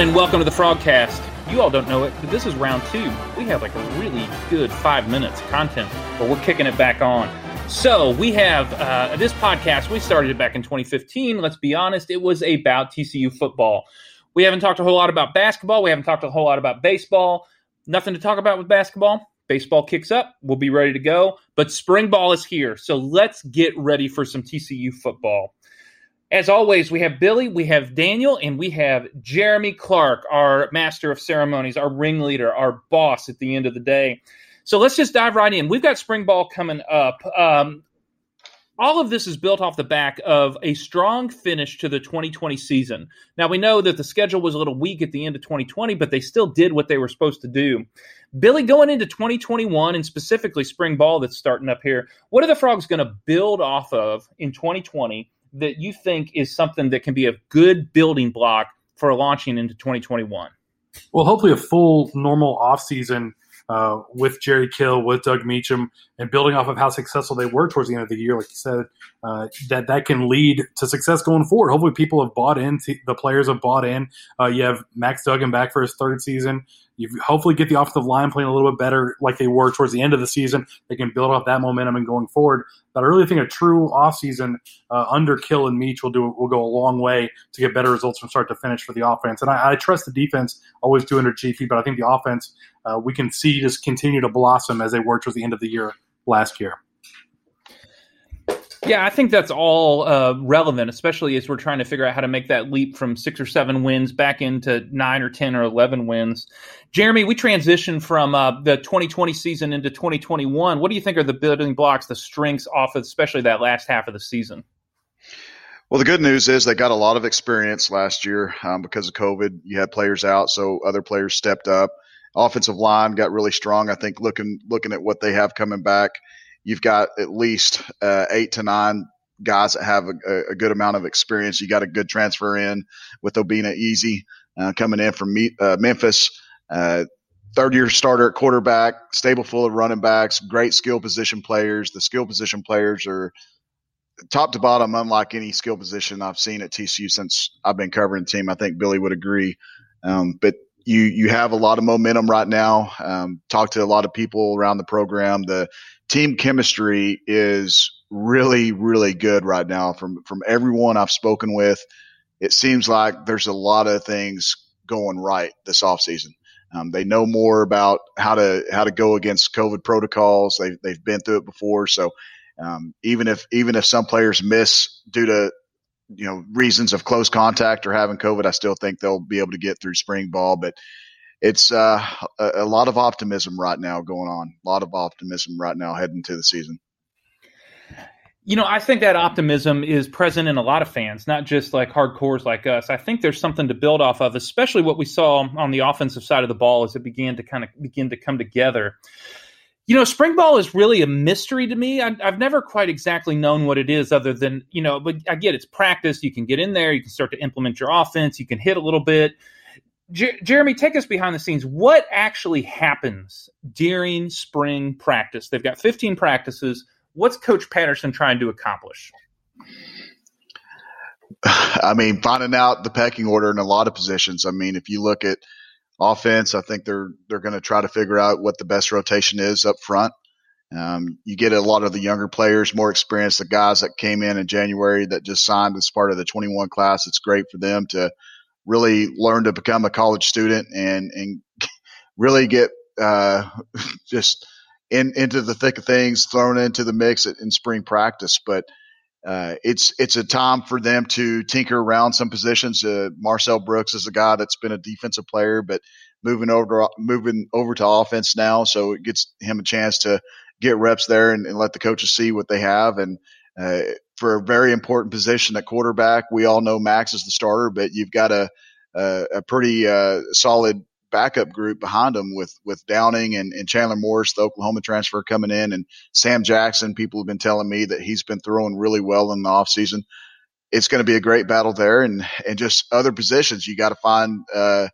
Everyone, and welcome to the Frogcast. You all don't know it, but this is round two. We have like a really good five minutes of content, but we're kicking it back on. So we have uh, this podcast. We started it back in 2015. Let's be honest, it was about TCU football. We haven't talked a whole lot about basketball. We haven't talked a whole lot about baseball. Nothing to talk about with basketball. Baseball kicks up. We'll be ready to go. But spring ball is here. So let's get ready for some TCU football. As always, we have Billy, we have Daniel, and we have Jeremy Clark, our master of ceremonies, our ringleader, our boss at the end of the day. So let's just dive right in. We've got spring ball coming up. Um, all of this is built off the back of a strong finish to the 2020 season. Now, we know that the schedule was a little weak at the end of 2020, but they still did what they were supposed to do. Billy, going into 2021 and specifically spring ball that's starting up here, what are the Frogs going to build off of in 2020 that you think is something that can be a good building block for launching into 2021? Well, hopefully a full normal offseason uh, with Jerry Kill, with Doug Meacham, and building off of how successful they were towards the end of the year, like you said, uh, that that can lead to success going forward. Hopefully, people have bought in. The players have bought in. Uh, you have Max Duggan back for his third season. You hopefully get the offensive line playing a little bit better, like they were towards the end of the season. They can build off that momentum and going forward. But I really think a true offseason uh, under Kill and Meach will do will go a long way to get better results from start to finish for the offense. And I, I trust the defense always do under Chiefy, but I think the offense uh, we can see just continue to blossom as they were towards the end of the year last year. Yeah, I think that's all uh, relevant, especially as we're trying to figure out how to make that leap from six or seven wins back into nine or 10 or 11 wins. Jeremy, we transitioned from uh, the 2020 season into 2021. What do you think are the building blocks, the strengths off of, especially that last half of the season? Well, the good news is they got a lot of experience last year um, because of COVID. You had players out, so other players stepped up. Offensive line got really strong. I think looking looking at what they have coming back you've got at least uh, eight to nine guys that have a, a, good amount of experience. You got a good transfer in with Obinna Eze uh, coming in from me, uh, Memphis. Uh, third year starter at quarterback, stable full of running backs, great skill position players. The skill position players are top to bottom, unlike any skill position I've seen at TCU since I've been covering the team. I think Billy would agree. Um, but you you have a lot of momentum right now. Um, talk to a lot of people around the program. The team chemistry is really, really good right now. From from everyone I've spoken with, it seems like there's a lot of things going right this offseason. Um, they know more about how to how to go against COVID protocols. They they've been through it before, so um, even if even if some players miss due to you know reasons of close contact or having COVID, I still think they'll be able to get through spring ball. But it's uh, a, a, lot of optimism right now going on. A lot of optimism right now heading to the season. You know, I think that optimism is present in a lot of fans, not just like hardcores like us. I think there's something to build off of, especially what we saw on the offensive side of the ball as it began to kind of begin to come together. You know, spring ball is really a mystery to me. I, have never quite exactly known what it is, other than you know. But I get it's practice. You can get in there. You can start to implement your offense. You can hit a little bit Jeremy, take us behind the scenes. What actually happens during spring practice? They've got 15 practices. What's Coach Patterson trying to accomplish? I mean, finding out the pecking order in a lot of positions. I mean, if you look at offense, I think they're they're going to try to figure out what the best rotation is up front. Um, you get a lot of the younger players, more experienced, the guys that came in in January that just signed as part of the 21 class. It's great for them to really learn to become a college student and and really get uh, just in into the thick of things, thrown into the mix in spring practice. But uh, it's it's a time for them to tinker around some positions. Uh, Marcel Brooks is a guy that's been a defensive player, but moving over to, moving over to offense now, so it gets him a chance to get reps there and, and let the coaches see what they have. And uh, for a very important position at quarterback. We all know Max is the starter, but you've got a a, a pretty uh, solid backup group behind him with with Downing and, and Chandler Morris, the Oklahoma transfer coming in, and Sam Jackson. People have been telling me that he's been throwing really well in the offseason. It's going to be a great battle there, and and just other positions. You got to find uh,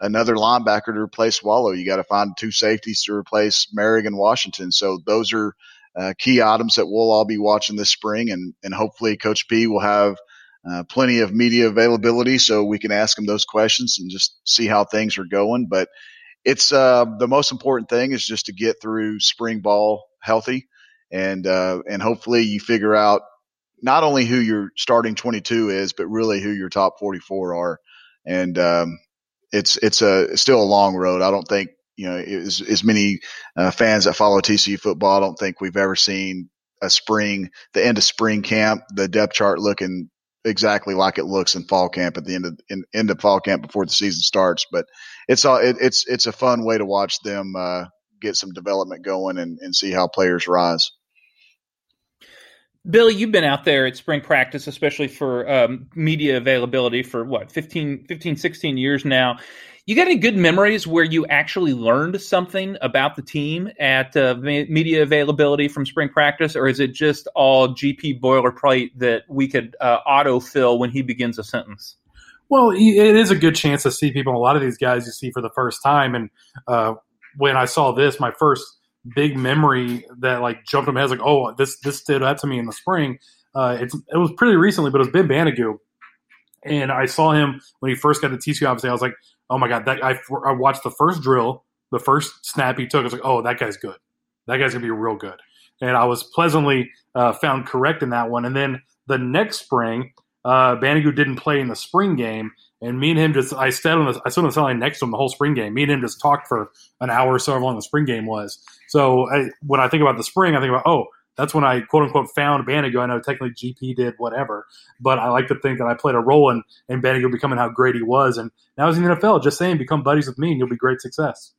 another linebacker to replace Wallow. You got to find two safeties to replace Moehrig and Washington. So those are uh, key items that we'll all be watching this spring, and and hopefully Coach P will have uh, plenty of media availability, so we can ask him those questions and just see how things are going. But it's uh, the most important thing is just to get through spring ball healthy, and uh, and hopefully you figure out not only who your starting 22 is, but really who your top 44 are. And um, it's it's a it's still a long road. I don't think you know as, as many uh, fans that follow TCU football. I don't think we've ever seen a spring, the end of spring camp, the depth chart looking exactly like it looks in fall camp at the end of in, end of fall camp before the season starts. But it's all it, it's it's a fun way to watch them uh, get some development going and, and see how players rise. Billy, you've been out there at spring practice, especially for um, media availability for what, 15, 15, 16 years now. You got any good memories where you actually learned something about the team at uh, media availability from spring practice, or is it just all GP boilerplate that we could uh, autofill when he begins a sentence? Well, it is a good chance to see people. A lot of these guys you see for the first time, and uh, when I saw this, my first big memory that like jumped in my head like, oh, this this stood out to me in the spring. Uh, it was pretty recently, but it was Ben Banogu, and I saw him when he first got to TCU. Obviously, I was like, oh my god, that I, I watched the first drill, the first snap he took. I was like, oh, that guy's good. That guy's gonna be real good. And I was pleasantly uh, found correct in that one. And then the next spring, uh, didn't play in the spring game, and me and him just I sat on the, I stood on the sideline next to him the whole spring game. Me and him just talked for an hour or so how long the spring game was. So I, when I think about the spring, I think about oh that's when I quote unquote found Banogu. I know technically GP did whatever, but I like to think that I played a role in, in Banogu becoming how great he was. And now he's in the NFL. Just saying, become buddies with me and you'll be great success.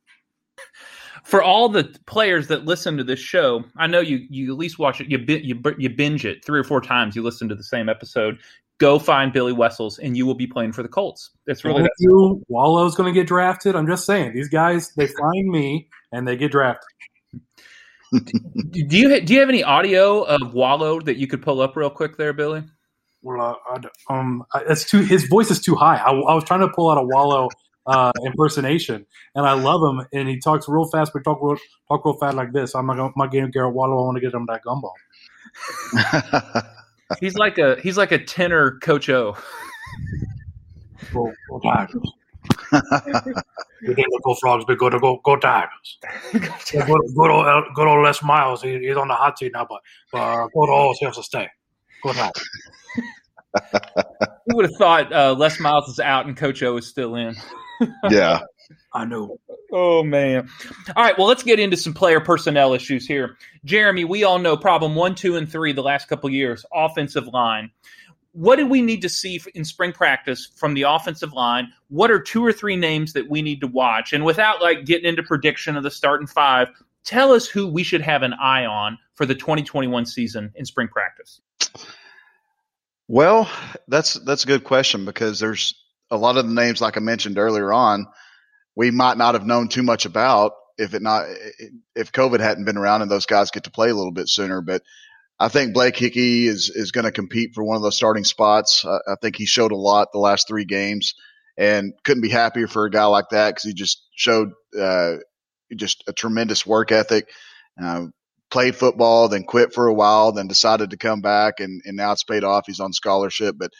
For all the players that listen to this show, I know you you at least watch it. You you you binge it three or four times. You listen to the same episode. Go find Billy Wessels, and you will be playing for the Colts. That's really that's you. Wallow's going to get drafted. I'm just saying, these guys they find me and they get drafted do you do you have any audio of Wallow that you could pull up real quick there, Billy? Well, uh, um, it's too his voice is too high. I, I was trying to pull out a Wallow uh, impersonation, and I love him, and he talks real fast, but talk real talk real fast like this. I'm not my game Garrett Wallow. I want to get him that gumbo. he's like a he's like a tenor Coach O. Go Tigers. you think the Go Frogs be good to go go Tigers. good, good, old good old Les Miles. He, he's on the hot seat now, but but uh, good old has to stay. Good Tigers. Who would have thought uh, Les Miles is out and Coach O is still in? yeah. I know. Oh man! All right, well, let's get into some player personnel issues here. Jeremy, we all know problem one, two, and three the last couple years: offensive line what do we need to see in spring practice from the offensive line? What are two or three names that we need to watch? And without like getting into prediction of the starting five, tell us who we should have an eye on for the 2021 season in spring practice. Well, that's that's a good question because there's a lot of the names like I mentioned earlier on we might not have known too much about if it not if COVID hadn't been around and those guys get to play a little bit sooner. But I think Blake Hickey is is going to compete for one of those starting spots. Uh, I think he showed a lot the last three games, and couldn't be happier for a guy like that because he just showed uh, just a tremendous work ethic. Uh, played football, then quit for a while, then decided to come back, and, and now it's paid off. He's on scholarship, but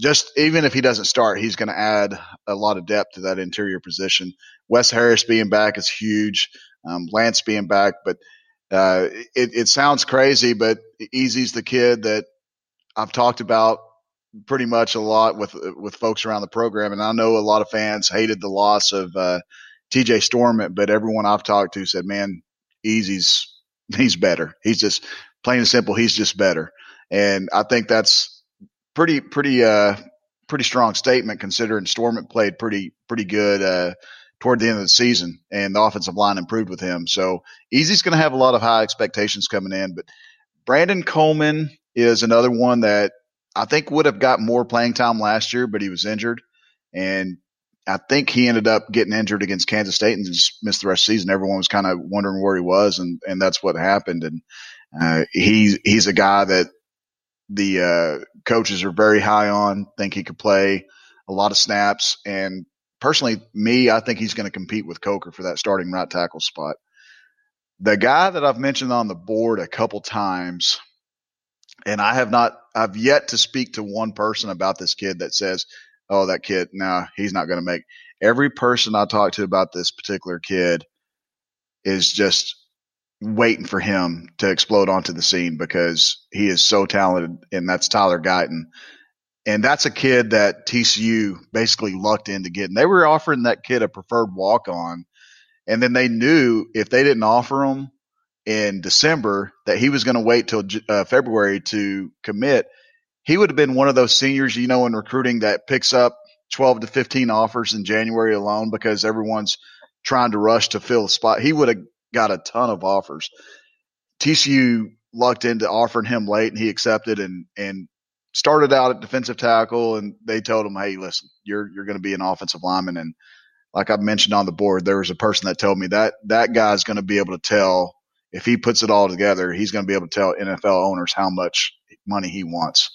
just even if he doesn't start, he's going to add a lot of depth to that interior position. Wes Harris being back is huge. Um, Lance being back, but uh, it, it sounds crazy, but Eze's the kid that I've talked about pretty much a lot with with folks around the program, and I know a lot of fans hated the loss of uh, T.J. Storment, but everyone I've talked to said, "Man, Eze's he's better. He's just plain and simple. He's just better." And I think that's pretty pretty uh pretty strong statement considering Storment played pretty pretty good uh toward the end of the season, and the offensive line improved with him. So Eze's going to have a lot of high expectations coming in. But Brandon Coleman is another one that I think would have got more playing time last year, but he was injured, and I think he ended up getting injured against Kansas State and just missed the rest of the season. Everyone was kind of wondering where he was, and and that's what happened. And uh, he's he's a guy that the uh, coaches are very high on. Think he could play a lot of snaps, and personally, me, I think he's going to compete with Coker for that starting right tackle spot. The guy that I've mentioned on the board a couple times, And I have not, I've yet to speak to one person about this kid that says, oh, that kid, nah, he's not going to make. Every person I talk to about this particular kid is just waiting for him to explode onto the scene because he is so talented, and that's Tyler Guyton. And that's a kid that TCU basically lucked into getting. They were offering that kid a preferred walk on, and then they knew if they didn't offer him in December that he was going to wait till uh, February to commit. He would have been one of those seniors, you know, in recruiting that picks up 12 to 15 offers in January alone because everyone's trying to rush to fill a spot. He would have got a ton of offers. TCU lucked into offering him late and he accepted and, and started out at defensive tackle and they told him, Hey, listen, you're, you're going to be an offensive lineman. And like I mentioned on the board, there was a person that told me that that guy's going to be able to tell if he puts it all together, he's going to be able to tell NFL owners how much money he wants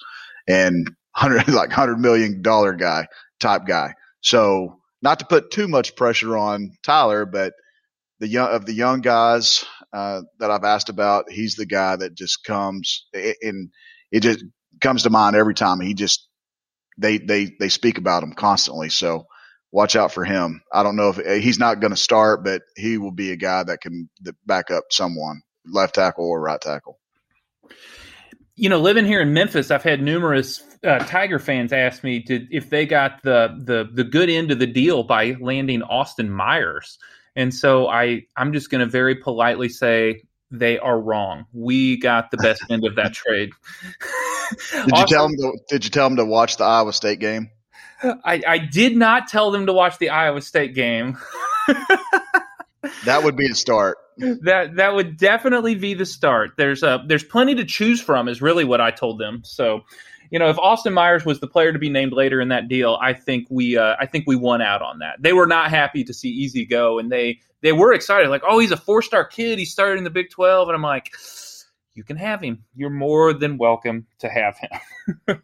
and hundred, like hundred million dollar guy type guy. So not to put too much pressure on Tyler, but the young of the young guys uh, that I've asked about, he's the guy that just comes and it just comes to mind every time. He just they they they speak about him constantly. So watch out for him. I don't know if eh, he's not going to start, but he will be a guy that can back up someone, left tackle or right tackle. You know, living here in Memphis, I've had numerous uh, Tiger fans ask me to, if they got the, the the good end of the deal by landing Austin Myers. And so I I'm just going to very politely say they are wrong. We got the best end of that trade. did you tell them? To, did you tell them to watch the Iowa State game? I, I did not tell them to watch the Iowa State game. that would be the start. That that would definitely be the start. There's a there's plenty to choose from. Is really what I told them. So, you know, if Austin Myers was the player to be named later in that deal, I think we uh, I think we won out on that. They were not happy to see Eze go, and they they were excited, like, oh, he's a four star kid. He started in the Big Twelve, and I'm like you can have him. You're more than welcome to have him.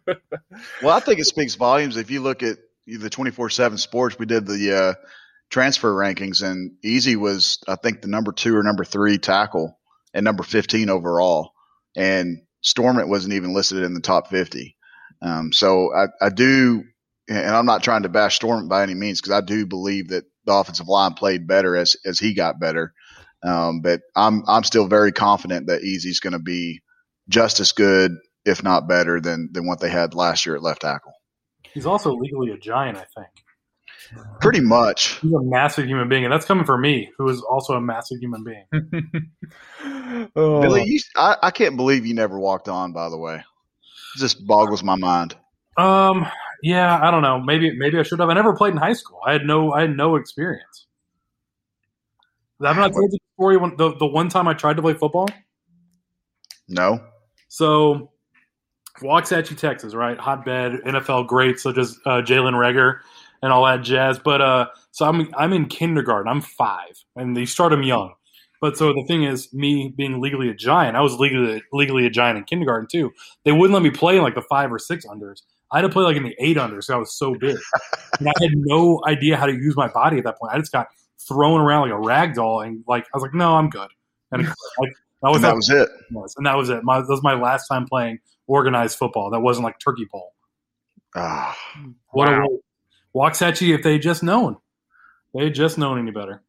well, I think it speaks volumes. If you look at the 24 7 sports, we did the uh, transfer rankings, and Eze was, I think, the number two or number three tackle and number 15 overall. And Storment wasn't even listed in the top 50. Um, so I, I, do, and I'm not trying to bash Storment by any means because I do believe that the offensive line played better as, as he got better. Um, but I'm I'm still very confident that Eze's going to be just as good, if not better, than than what they had last year at left tackle. He's also legally a giant, I think. Pretty much. He's a massive human being, and that's coming from me, who is also a massive human being. oh. Billy, you, I, I can't believe you never walked on. By the way, it just boggles my mind. Um, yeah, I don't know. Maybe maybe I should have. I never played in high school. I had no I had no experience. I've not told you the story when, the, the one time I tried to play football? No. So, Waxahachie, Texas, right? Hotbed, NFL greats such as uh, Jalen Reagor and all that jazz. But uh, so I'm I'm in kindergarten. I'm five, and they start them young. But so the thing is, me being legally a giant, I was legally legally a giant in kindergarten too. They wouldn't let me play in like the five or six unders. I had to play like in the eight unders. So I was so big, and I had no idea how to use my body at that point. I just got thrown around like a rag doll, and like I was like, no, I'm good. And like that was, that was it. Was. And that was it. My, that was my last time playing organized football. That wasn't like turkey bowl. Ah, what wow. a Waxahachie if they just known. They had just known any better.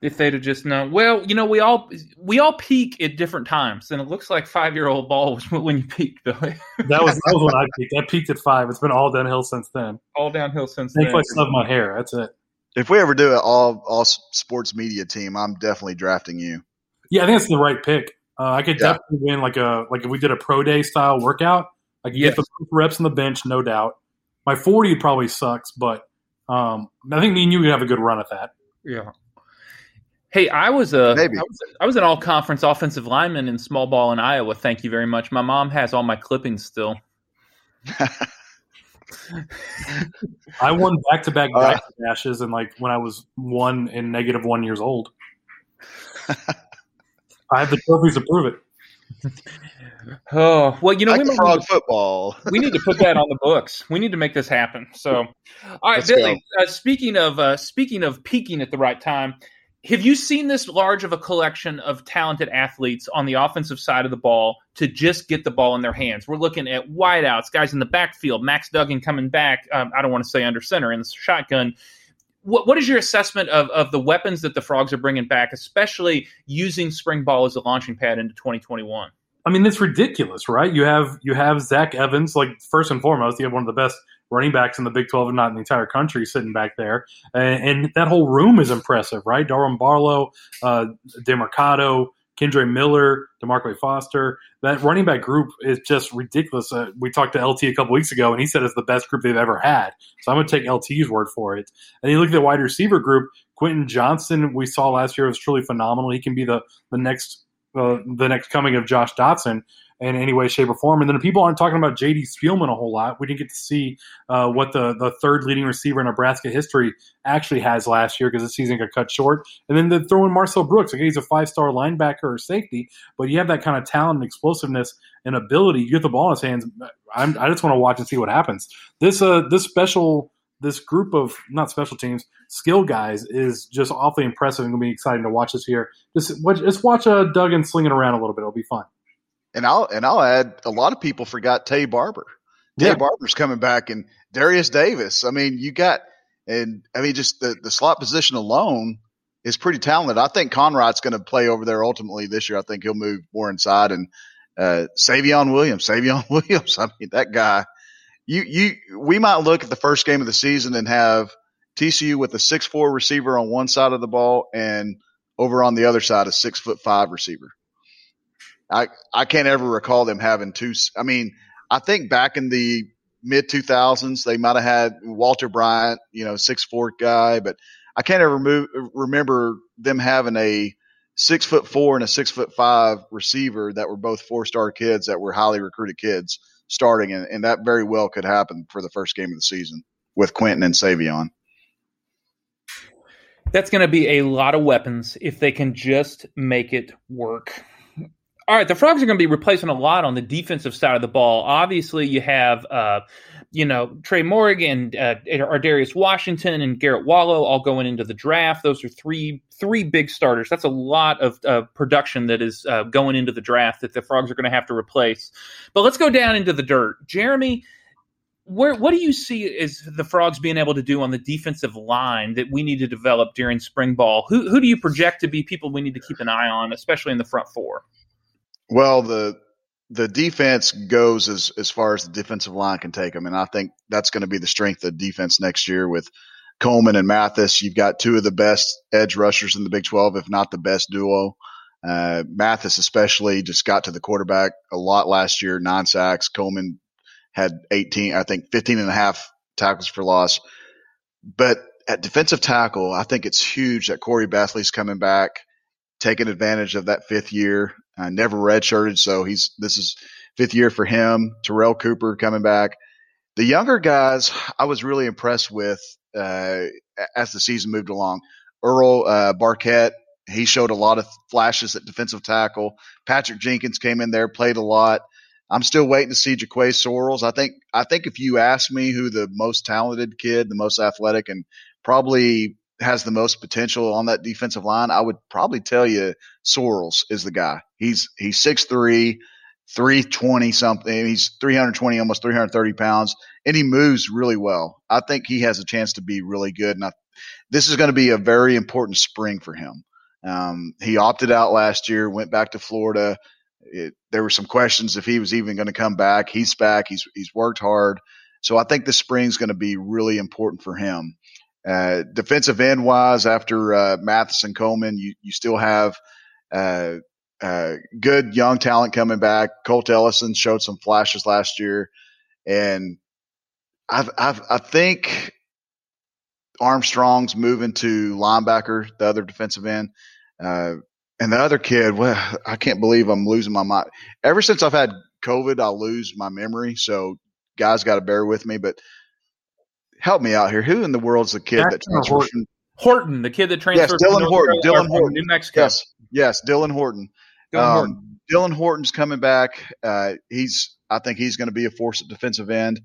If they'd have just known, well, you know, we all we all peak at different times, and it looks like five year old ball was when you peaked, Billy. that was that was when I peaked. I peaked at five. It's been all downhill since then. All downhill since Thank then. I love my hair. That's it if we ever do an all all sports media team, I'm definitely drafting you. Yeah, I think that's the right pick. Uh, I could yeah. definitely win like a like if we did a pro day style workout. I could yes. get the reps on the bench, no doubt. My forty probably sucks, but um, I think me and you could have a good run at that. Yeah. Hey, I was a Maybe. I was, I was an all conference offensive lineman in small ball in Iowa. Thank you very much. My mom has all my clippings still. I won back to back dashes, and like when I was one and negative one years old. I have the trophies to prove it. Oh well, you know, like we frog football. we need to put that on the books. We need to make this happen. So, all right, Let's Billy. Uh, speaking of uh, speaking of peaking at the right time, have you seen this large of a collection of talented athletes on the offensive side of the ball to just get the ball in their hands? We're looking at wideouts, guys in the backfield, Max Duggan coming back. Um, I don't want to say under center in the shotgun. What, what is your assessment of, of the weapons that the Frogs are bringing back, especially using spring ball as a launching pad into 2021? I mean, it's ridiculous, right? You have you have Zach Evans, like first and foremost, you have one of the best running backs in the Big 12 and not in the entire country sitting back there. And, and that whole room is impressive, right? Darwin Barlow, uh, Demercado, Kendre Miller, Demarque Foster. That running back group is just ridiculous. Uh, we talked to LT a couple weeks ago, and he said it's the best group they've ever had. So I'm going to take LT's word for it. And you look at the wide receiver group, Quentin Johnston, we saw last year was truly phenomenal. He can be the the next uh, the next coming of Josh Doctson in any way, shape, or form. And then people aren't talking about J.D. Spielman a whole lot. We didn't get to see uh, what the the third leading receiver in Nebraska history actually has last year because the season got cut short. And then the throw in Marcel Brooks. Okay, he's a five star linebacker or safety, but you have that kind of talent and explosiveness and ability. You get the ball in his hands. I'm, i just want to watch and see what happens. This uh this special this group of not special teams skill guys is just awfully impressive and going to be exciting to watch this year. Just just watch uh, Duggan slinging around a little bit. It'll be fun. And I'll and I'll add a lot of people forgot Taye Barber. Taye yeah. Barber's coming back and Derius Davis. I mean, you got and I mean just the, the slot position alone is pretty talented. I think Conrad's going to play over there ultimately this year. I think he'll move more inside and uh, Savion Williams, Savion Williams. I mean, that guy, you, you, we might look at the first game of the season and have TCU with a six, four receiver on one side of the ball and over on the other side, a six foot five receiver. I I can't ever recall them having two. I mean, I think back in the mid 2000s they might have had Walter Bryant, you know, six four guy, but I can't ever move, remember them having a six foot four and a six foot five receiver that were both four star kids that were highly recruited kids starting, and, and that very well could happen for the first game of the season with Quentin and Savion. That's going to be a lot of weapons if they can just make it work. All right, the Frogs are going to be replacing a lot on the defensive side of the ball. Obviously, you have, uh, you know, Trey Moehrig, uh, Ar'Darius Washington, and Garrett Wallow all going into the draft. Those are three three big starters. That's a lot of uh, production that is uh, going into the draft that the Frogs are going to have to replace. But let's go down into the dirt, Jeremy. Where what do you see as the Frogs being able to do on the defensive line that we need to develop during spring ball? Who who do you project to be people we need to keep an eye on, especially in the front four? Well, the the defense goes as as far as the defensive line can take them, and I think that's going to be the strength of defense next year with Coleman and Mathis. You've got two of the best edge rushers in the Big 12, if not the best duo. Uh, Mathis especially just got to the quarterback a lot last year, nine sacks. Coleman had 18, I think 15 and a half tackles for loss. But at defensive tackle, I think it's huge that Corey Bethley's coming back, taking advantage of that fifth year uh, never redshirted, so he's this is fifth year for him. Terrell Cooper coming back. The younger guys, I was really impressed with uh, as the season moved along. Earl uh, Barquet, he showed a lot of flashes at defensive tackle. Patrick Jenkins came in there, played a lot. I'm still waiting to see Jaquay Sorrells. I think I think if you ask me who the most talented kid, the most athletic, and probably has the most potential on that defensive line, I would probably tell you Sorrells is the guy. He's he's 6'3", 320 something. He's 320, almost 330 pounds, and he moves really well. I think he has a chance to be really good. And I, this is going to be a very important spring for him. Um, he opted out last year, went back to Florida. It, there were some questions if he was even going to come back. He's back. He's he's worked hard. So I think the spring is going to be really important for him. Uh, defensive end wise, after uh, Mathis and Coleman, you, you still have uh, uh, good young talent coming back. Colt Ellison showed some flashes last year, and I've, I've, i think Armstrong's moving to linebacker, the other defensive end. Uh, and the other kid, well, I can't believe I'm losing my mind. Ever since I've had COVID, I lose my memory. So guys got to bear with me. But help me out here. Who in the world's the kid Jackson that transferred Horton. Horton, the kid that transferred yes, Dylan Horton, Dylan Horton, New Mexico. Yes, yes, Dylan Horton. Dylan, um, Horton. Dylan Horton's coming back. Uh, he's, I think he's going to be a force at defensive end,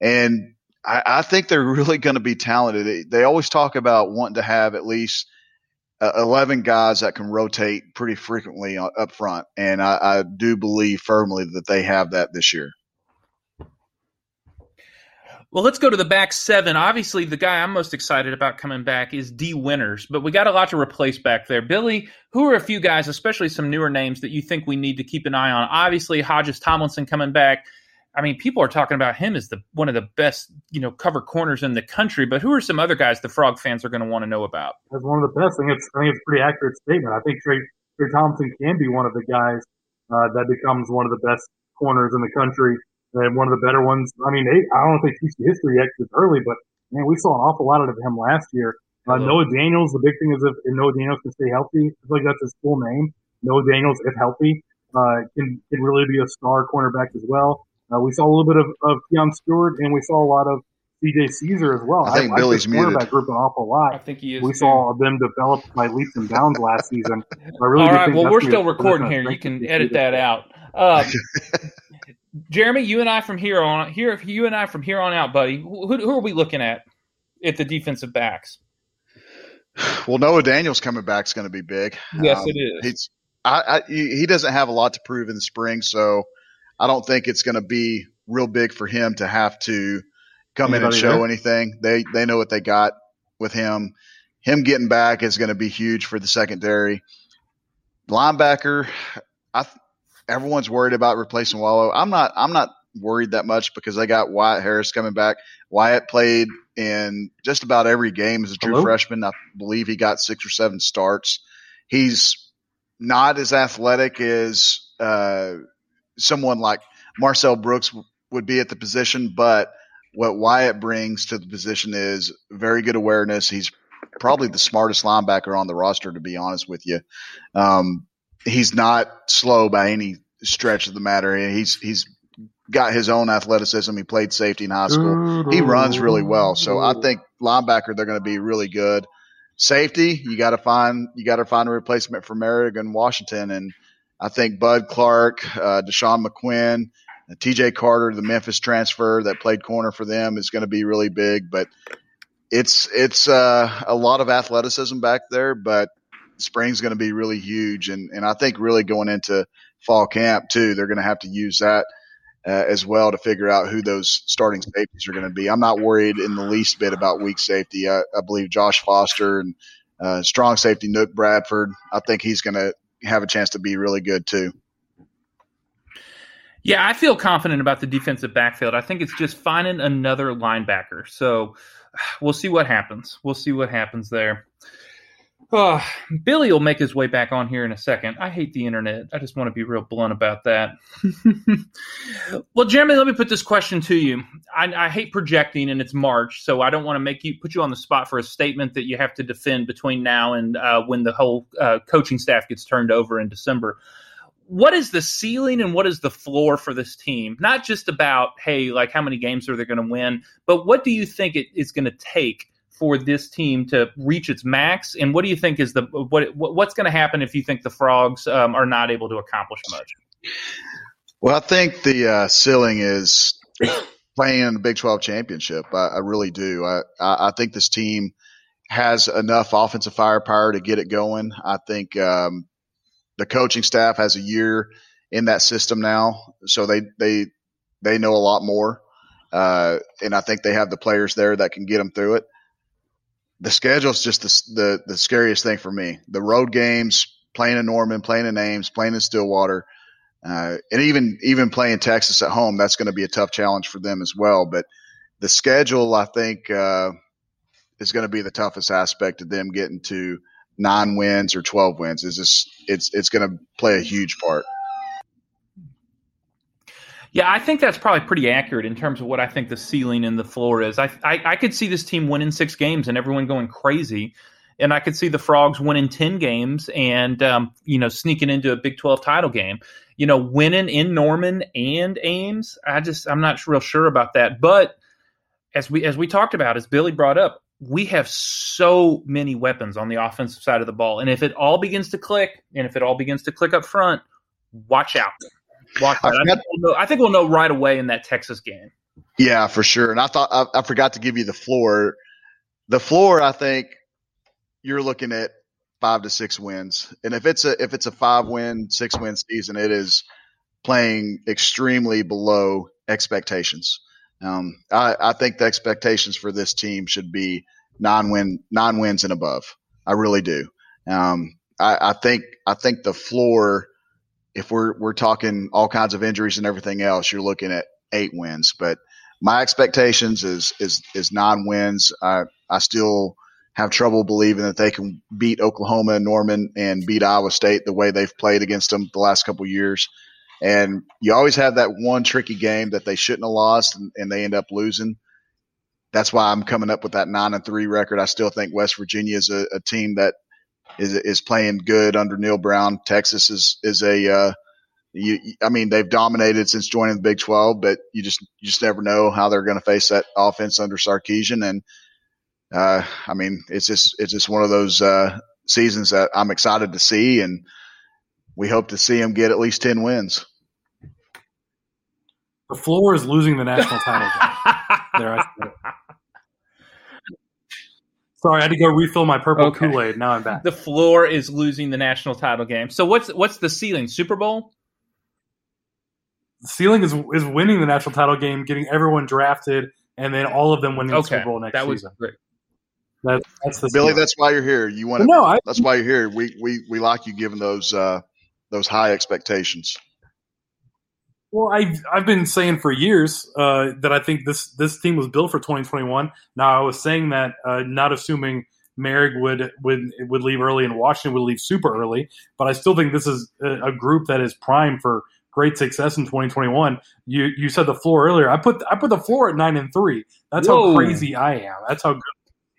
and I, I think they're really going to be talented. They, they always talk about wanting to have at least uh, 11 guys that can rotate pretty frequently up front. And I, I do believe firmly that they have that this year. Well, let's go to the back seven. Obviously, the guy I'm most excited about coming back is Dee Winters, but we got a lot to replace back there. Billy, who are a few guys, especially some newer names, that you think we need to keep an eye on? Obviously, Hodges Tomlinson coming back. I mean, people are talking about him as the one of the best, you know, cover corners in the country. But who are some other guys the Frog fans are going to want to know about? As one of the best, I think it's I think it's a pretty accurate statement. I think Trey, Trey Thompson can be one of the guys uh, that becomes one of the best corners in the country and one of the better ones. I mean, they, I don't know if they teach the history yet because it's early, but man, we saw an awful lot of him last year. Uh, Noah Daniels, the big thing is if, if Noah Daniels can stay healthy, I feel like that's his full name. Noah Daniels, if healthy, uh, can can really be a star cornerback as well. Uh, we saw a little bit of, of Keon Stewart, and we saw a lot of CJ Caesar as well. I think I, Billy's I muted. That group an awful lot. I think he is. We too. saw them develop by leaps and bounds last season. I really All do right. think Well, we're still recording here. You can edit that out. Uh, Jeremy, you and I from here on here, you and I from here on out, buddy. Who, who are we looking at at the defensive backs? Well, Noah Daniels coming back is going to be big. Yes, Um, it is. He's I, I, he he doesn't have a lot to prove in the spring, so I don't think it's going to be real big for him to have to come in and show there? anything. They they know what they got with him. Him getting back is going to be huge for the secondary. Linebacker, I th- everyone's worried about replacing Wallow. I'm not. I'm not worried that much because they got Wyatt Harris coming back. Wyatt played in just about every game as a true Hello? freshman. I believe he got six or seven starts. He's not as athletic as uh, someone like Marcel Brooks w- would be at the position, but what Wyatt brings to the position is very good awareness. He's probably the smartest linebacker on the roster, to be honest with you. Um, he's not slow by any stretch of the matter. He's he's got his own athleticism. He played safety in high school. He runs really well, so I think linebacker they're going to be really good. Safety, you got to find you got to find a replacement for Moehrig and Washington, and I think Bud Clark, uh, Deshaun McQuinn, uh, T.J. Carter, the Memphis transfer that played corner for them, is going to be really big. But it's it's uh, a lot of athleticism back there, but spring's going to be really huge, and and I think really going into fall camp too, they're going to have to use that uh, as well to figure out who those starting safeties are going to be. I'm not worried in the least bit about weak safety. I, I believe Josh Foster and uh, strong safety Nook Bradford. I think he's going to have a chance to be really good too. Yeah, I feel confident about the defensive backfield. I think it's just finding another linebacker. So we'll see what happens. We'll see what happens there. Oh, Billy will make his way back on here in a second. I hate the internet. I just want to be real blunt about that. well, Jeremy, let me put this question to you. I, I hate projecting, and it's March, so I don't want to make you put you on the spot for a statement that you have to defend between now and uh, when the whole uh, coaching staff gets turned over in December what is the ceiling and what is the floor for this team? Not just about, hey, like how many games are they going to win, but what do you think it is going to take for this team to reach its max? And what do you think is the what what's going to happen if you think the Frogs um, are not able to accomplish much? Well, I think the uh, ceiling is playing in the Big 12 championship. I, I really do. I, I, I think this team has enough offensive firepower to get it going. I think um, the coaching staff has a year in that system now, so they they they know a lot more, uh, and I think they have the players there that can get them through it. The schedule is just the, the the scariest thing for me. The road games, playing in Norman, playing in Ames, playing in Stillwater, uh, and even even playing Texas at home. That's going to be a tough challenge for them as well. But the schedule, I think, uh, is going to be the toughest aspect of them getting to nine wins or 12 wins is just it's it's going to play a huge part. Yeah, I think that's probably pretty accurate in terms of what I think the ceiling and the floor is. I, I, I could see this team winning six games and everyone going crazy, and I could see the Frogs winning ten games and um, you know sneaking into a Big Twelve title game. You know, winning in Norman and Ames. I just I'm not real sure about that. But as we as we talked about, as Billy brought up, we have so many weapons on the offensive side of the ball, and if it all begins to click, and if it all begins to click up front, watch out. Watch out. I, think we'll know, I think we'll know right away in that Texas game. Yeah, for sure. And I thought I, I forgot to give you the floor. The floor, I think you're looking at five to six wins. And if it's a if it's a five win, six win season, it is playing extremely below expectations. Um, I, I think the expectations for this team should be nine win nine wins and above. I really do. Um, I, I think I think the floor, if we're we're talking all kinds of injuries and everything else, you're looking at eight wins. But my expectations is is is nine wins. I I still have trouble believing that they can beat Oklahoma and Norman and beat Iowa State the way they've played against them the last couple years. And you always have that one tricky game that they shouldn't have lost and, and they end up losing. That's why I'm coming up with that nine and three record. I still think West Virginia is a, a team that is is playing good under Neal Brown. Texas is is a uh, you, I mean, they've dominated since joining the Big 12, but you just you just never know how they're going to face that offense under Sarkisian. And uh, I mean, it's just it's just one of those uh, seasons that I'm excited to see, and we hope to see them get at least ten wins. The floor is losing the national title. there, Sorry, I had to go refill my purple okay. Kool Aid. Now I'm back. The floor is losing the national title game. So what's what's the ceiling? Super Bowl? The ceiling is is winning the national title game, getting everyone drafted, and then all of them winning okay. the Super Bowl next that was season. Great. That, that's the Billy. Ceiling. That's why you're here. You want to? No, I, that's why you're here. We we we like you giving those uh, those high expectations. Well, I've I've been saying for years uh, that I think this this team was built for 2021. Now I was saying that uh, not assuming Moehrig would would would leave early and Washington would leave super early, but I still think this is a, a group that is primed for great success in 2021. You you said the floor earlier. I put I put the floor at nine and three. That's Whoa. how crazy I am. That's how good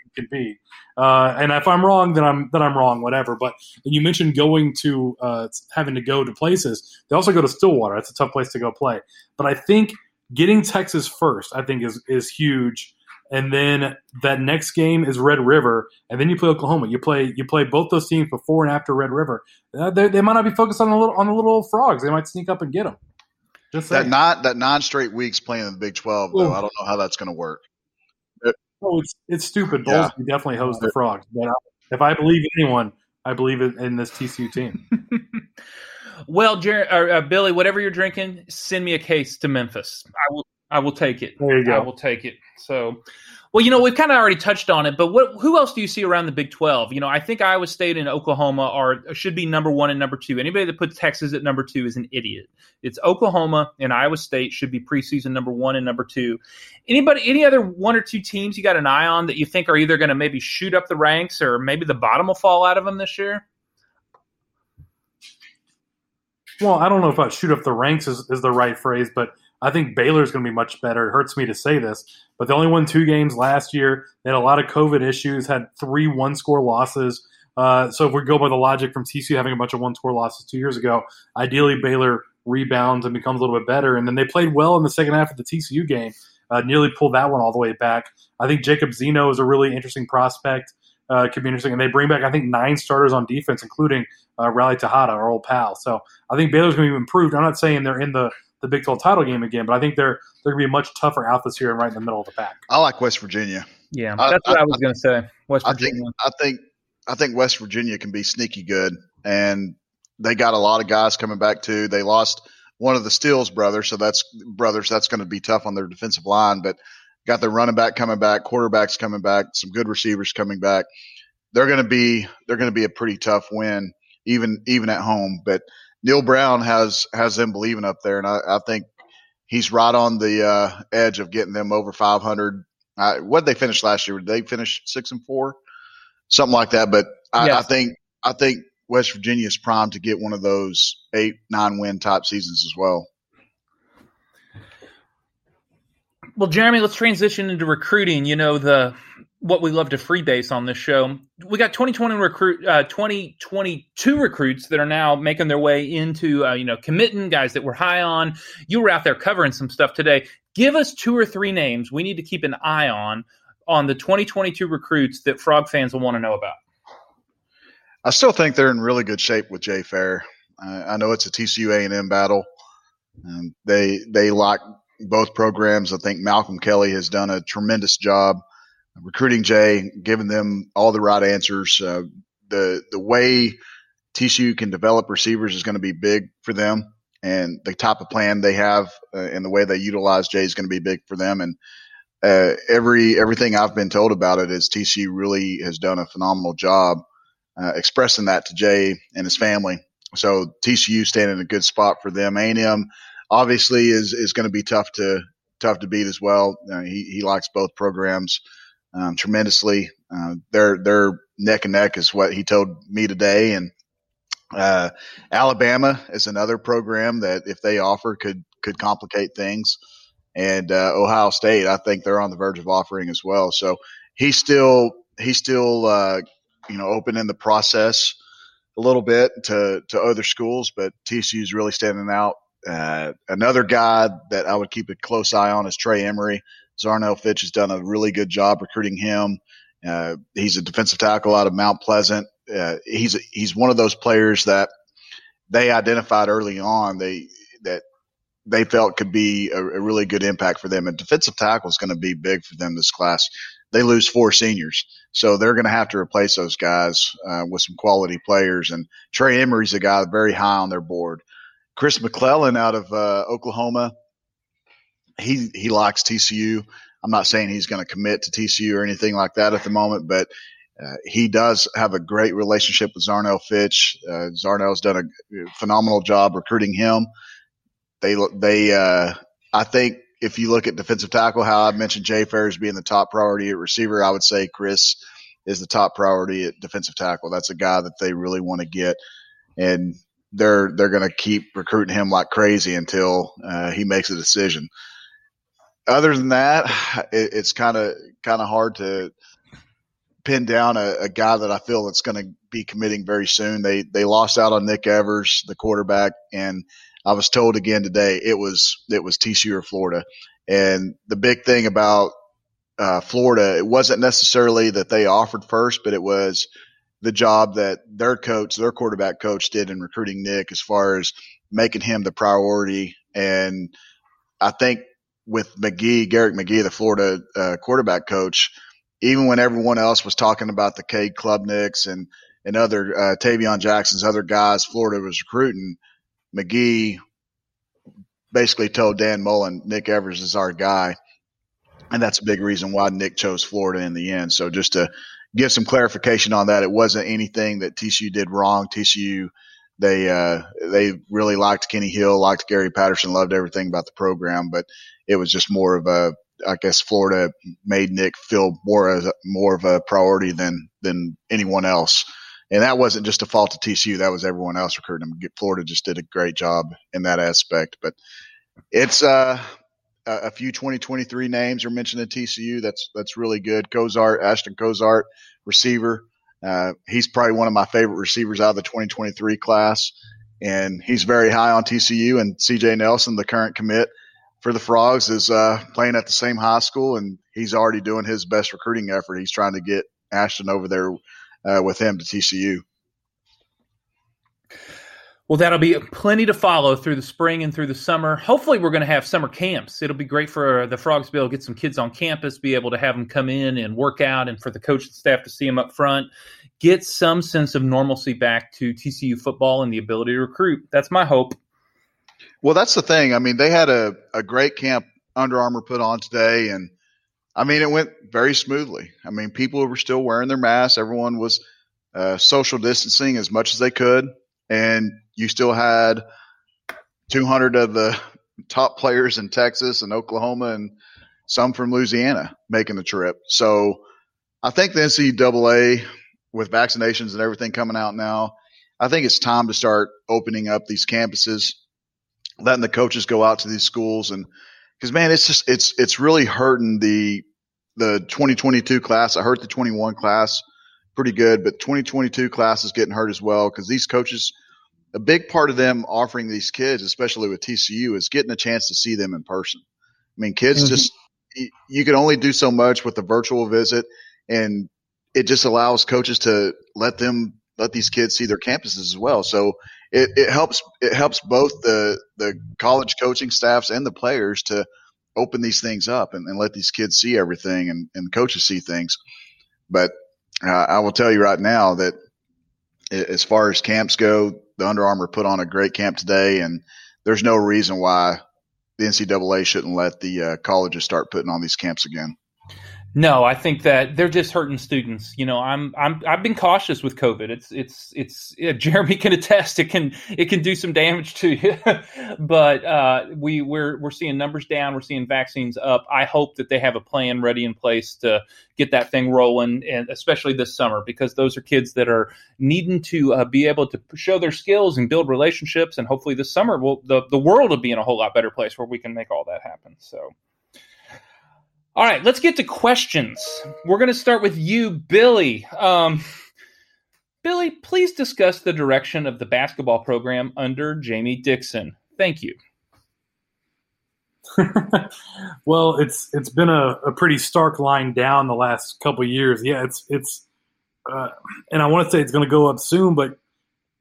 it can be. Uh, and if I'm wrong, then I'm then I'm wrong. Whatever. But you mentioned going to uh, having to go to places. They also go to Stillwater. That's a tough place to go play. But I think getting Texas first, I think is is huge. And then that next game is Red River, and then you play Oklahoma. You play you play both those teams before and after Red River. Uh, they, they might not be focused on the little on the little frogs. They might sneak up and get them. Just that not that non straight weeks playing in the Big Twelve though. Ooh. I don't know how that's going to work. Oh, it's it's stupid. Bulls yeah. definitely hose the frogs. But if I believe anyone, I believe in this TCU team. well, Jer- or, uh, Billy, whatever you're drinking, send me a case to Memphis. I will. I will take it. There you go. I will take it. So, well, you know, we've kind of already touched on it, but what? Who else do you see around the Big Twelve? You know, I think Iowa State and Oklahoma are should be number one and number two. Anybody that puts Texas at number two is an idiot. It's Oklahoma and Iowa State should be preseason number one and number two. Anybody, any other one or two teams you got an eye on that you think are either going to maybe shoot up the ranks or maybe the bottom will fall out of them this year? Well, I don't know if I shoot up the ranks is, is the right phrase, but I think Baylor's going to be much better. It hurts me to say this, but they only won two games last year. They had a lot of COVID issues, had three one score losses. Uh, so if we go by the logic from TCU having a bunch of one score losses two years ago, ideally Baylor rebounds and becomes a little bit better. And then they played well in the second half of the TCU game, uh, nearly pulled that one all the way back. I think Jacob Zeno is a really interesting prospect. Uh, could be interesting. And they bring back, I think, nine starters on defense, including uh, Riley Tejada, our old pal. So I think Baylor's going to be improved. I'm not saying they're in the the Big 12 title game again, but I think they're they're going to be a much tougher out this year and right in the middle of the pack. I like West Virginia. Yeah, I, that's what I, I was going to say. West Virginia. I think, I think I think West Virginia can be sneaky good, and they got a lot of guys coming back too. They lost one of the Stills brothers, so that's brothers. That's going to be tough on their defensive line, but got their running back coming back, quarterbacks coming back, some good receivers coming back. They're going to be they're going to be a pretty tough win, even even at home, but Neal Brown has has them believing up there, and I, I think he's right on the uh, edge of getting them over 500. Uh, what they finished last year? Did they finish six and four, something like that? But I, yes. I think I think West Virginia is primed to get one of those eight nine win type seasons as well. Well, Jeremy, let's transition into recruiting. You know the what we love to freebase on this show. We got 2020 recruit, uh, 2022 recruits that are now making their way into, uh, you know, committing guys that we're high on. You were out there covering some stuff today. Give us two or three names we need to keep an eye on on the 2022 recruits that Frog fans will want to know about. I still think they're in really good shape with Jay Fair. I know it's a TCU A&M battle. Um, they they like both programs. I think Malcolm Kelly has done a tremendous job recruiting Jay, giving them all the right answers, uh, the the way TCU can develop receivers is going to be big for them, and the type of plan they have uh, and the way they utilize Jay is going to be big for them. And uh, every everything I've been told about it is TCU really has done a phenomenal job uh, expressing that to Jay and his family. So TCU standing in a good spot for them. A&M obviously is is going to be tough to tough to beat as well. Uh, he he likes both programs um, tremendously. Uh, they're they're neck and neck is what he told me today, and uh, Alabama is another program that if they offer could could complicate things. And uh, Ohio State, I think they're on the verge of offering as well. So he's still he's still uh, you know open in the process a little bit to to other schools, but TCU is really standing out. Uh, another guy that I would keep a close eye on is Trey Emery. Zarnell Fitch has done a really good job recruiting him. Uh, he's a defensive tackle out of Mount Pleasant. Uh, he's he's one of those players that they identified early on. They that they felt could be a, a really good impact for them. And defensive tackle is going to be big for them this class. They lose four seniors, so they're going to have to replace those guys uh, with some quality players. And Trey Emery's a guy very high on their board. Chris McClellan out of uh, Oklahoma, he he likes TCU. I'm not saying he's going to commit to TCU or anything like that at the moment, but uh, he does have a great relationship with Zarnell Fitch. Uh, Zarnell's done a phenomenal job recruiting him. They, they, uh, I think if you look at defensive tackle, how I mentioned Jay Ferris being the top priority at receiver, I would say Chris is the top priority at defensive tackle. That's a guy that they really want to get, and they're they're going to keep recruiting him like crazy until uh, he makes a decision. Other than that, it, it's kind of kind of hard to pin down a, a guy that I feel that's going to be committing very soon. They they lost out on Nick Evers, the quarterback, and I was told again today it was it was TCU or Florida. And the big thing about uh, Florida, it wasn't necessarily that they offered first, but it was the job that their coach, their quarterback coach, did in recruiting Nick as far as making him the priority. And I think with McGee, Garrick McGee, the Florida uh, quarterback coach, even when everyone else was talking about the Cade Klubniks and and other uh, Tayven Jackson's other guys Florida was recruiting, McGee basically told Dan Mullen Nick Evers is our guy, and that's a big reason why Nick chose Florida in the end. So just to give some clarification on that, it wasn't anything that TCU did wrong. TCU they uh, they really liked Kenny Hill, liked Gary Patterson, loved everything about the program, but it was just more of a I guess Florida made Nick feel more a, more of a priority than than anyone else. And that wasn't just a fault of TCU; that was everyone else recruiting him. Florida just did a great job in that aspect. But it's uh, a few 2023 names are mentioned at TCU. That's that's really good. Cozart, Ashton Cozart, receiver. Uh, he's probably one of my favorite receivers out of the 2023 class, and he's very high on TCU. And CJ Nelson, the current commit, for the Frogs is uh, playing at the same high school, and he's already doing his best recruiting effort. He's trying to get Ashton over there uh, with him to TCU. Well, that'll be plenty to follow through the spring and through the summer. Hopefully, we're going to have summer camps. It'll be great for the Frogs to be able to get some kids on campus, be able to have them come in and work out, and for the coach and staff to see them up front, get some sense of normalcy back to TCU football and the ability to recruit. That's my hope. Well, that's the thing. I mean, they had a, a great camp Under Armour put on today, and I mean, it went very smoothly. I mean, people were still wearing their masks. Everyone was uh, social distancing as much as they could, and you still had 200 of the top players in Texas and Oklahoma and some from Louisiana making the trip. So I think the NCAA, with vaccinations and everything coming out now, I think it's time to start opening up these campuses letting the coaches go out to these schools and because man, it's just it's it's really hurting the the 2022 class. I hurt the 21 class pretty good, but 2022 class is getting hurt as well because these coaches, a big part of them offering these kids, especially with TCU, is getting a chance to see them in person. I mean, kids mm-hmm. just you can only do so much with a virtual visit, and it just allows coaches to let them let these kids see their campuses as well. So it, it helps it helps both the the college coaching staffs and the players to open these things up and, and let these kids see everything and, and coaches see things. But uh, I will tell you right now that as far as camps go, the Under Armour put on a great camp today, and there's no reason why the NCAA shouldn't let the uh, colleges start putting on these camps again. No, I think that they're just hurting students. You know, I'm I'm I've been cautious with COVID. It's it's it's yeah, Jeremy can attest it can it can do some damage to you. but uh, we we're we're seeing numbers down. We're seeing vaccines up. I hope that they have a plan ready in place to get that thing rolling, and especially this summer because those are kids that are needing to uh, be able to show their skills and build relationships. And hopefully this summer, will the the world will be in a whole lot better place where we can make all that happen. So. All right, let's get to questions. We're going to start with you, Billy. Um, Billy, please discuss the direction of the basketball program under Jamie Dixon. Thank you. well, it's it's been a, a, pretty stark line down the last couple years. Yeah, it's it's, uh, and I want to say it's going to go up soon, but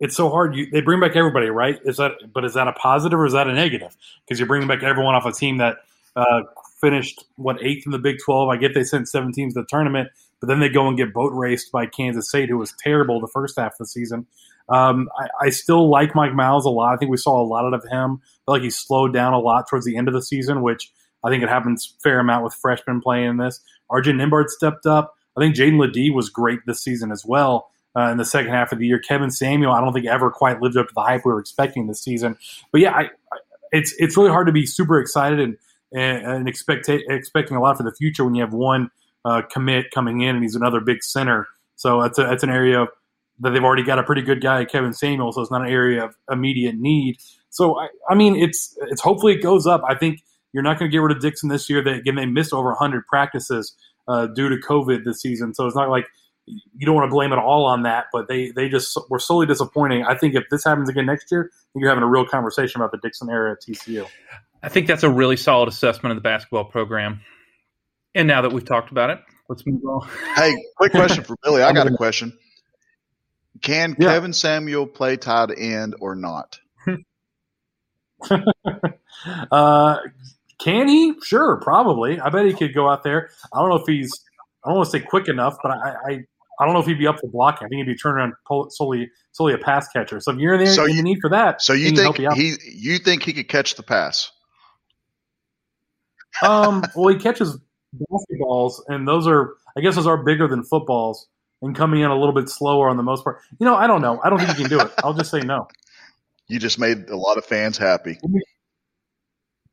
it's so hard. You, they bring back everybody, right? Is that but is that a positive or is that a negative? Because you're bringing back everyone off a team that uh, finished what eighth in the Big Twelve. I get they sent seven teams to the tournament, but then they go and get boat raced by Kansas State, who was terrible the first half of the season. Um, I, I, still like Mike Miles a lot. I think we saw a lot out of him. I feel like he slowed down a lot towards the end of the season, which I think it happens fair amount with freshmen playing in this. RJ Nembhard stepped up. I think Jaedon LeDee was great this season as well. Uh, in the second half of the year, Kevin Samuel, I don't think ever quite lived up to the hype we were expecting this season. But yeah, I, I, it's it's really hard to be super excited and and, and expect, expecting a lot for the future when you have one uh, commit coming in and he's another big center. So that's a, that's an area that they've already got a pretty good guy, Kevin Samuel. So it's not an area of immediate need. So I, I mean, it's it's hopefully it goes up. I think you're not going to get rid of Dixon this year. Again, they missed over 100 practices uh, due to COVID this season. So it's not like you don't want to blame it all on that, but they they just were solely disappointing. I think if this happens again next year, you're having a real conversation about the Dixon era at TCU. I think that's a really solid assessment of the basketball program. And now that we've talked about it, let's move on. Hey, quick question for Billy. I got a question. Can yeah. Kevin Samuel play tight end or not? uh, can he? Sure, probably. I bet he could go out there. I don't know if he's. I don't want to say quick enough, but I, I, I don't know if he'd be up for blocking. I think he'd be turning around solely solely a pass catcher. So if you're in there, so you, need for that. So you think he you think he could catch the pass? Um, well, he catches basketballs, and those are, I guess, those are bigger than footballs and coming in a little bit slower on the most part. You know, I don't know. I don't think he can do it. I'll just say no. You just made a lot of fans happy. Give me,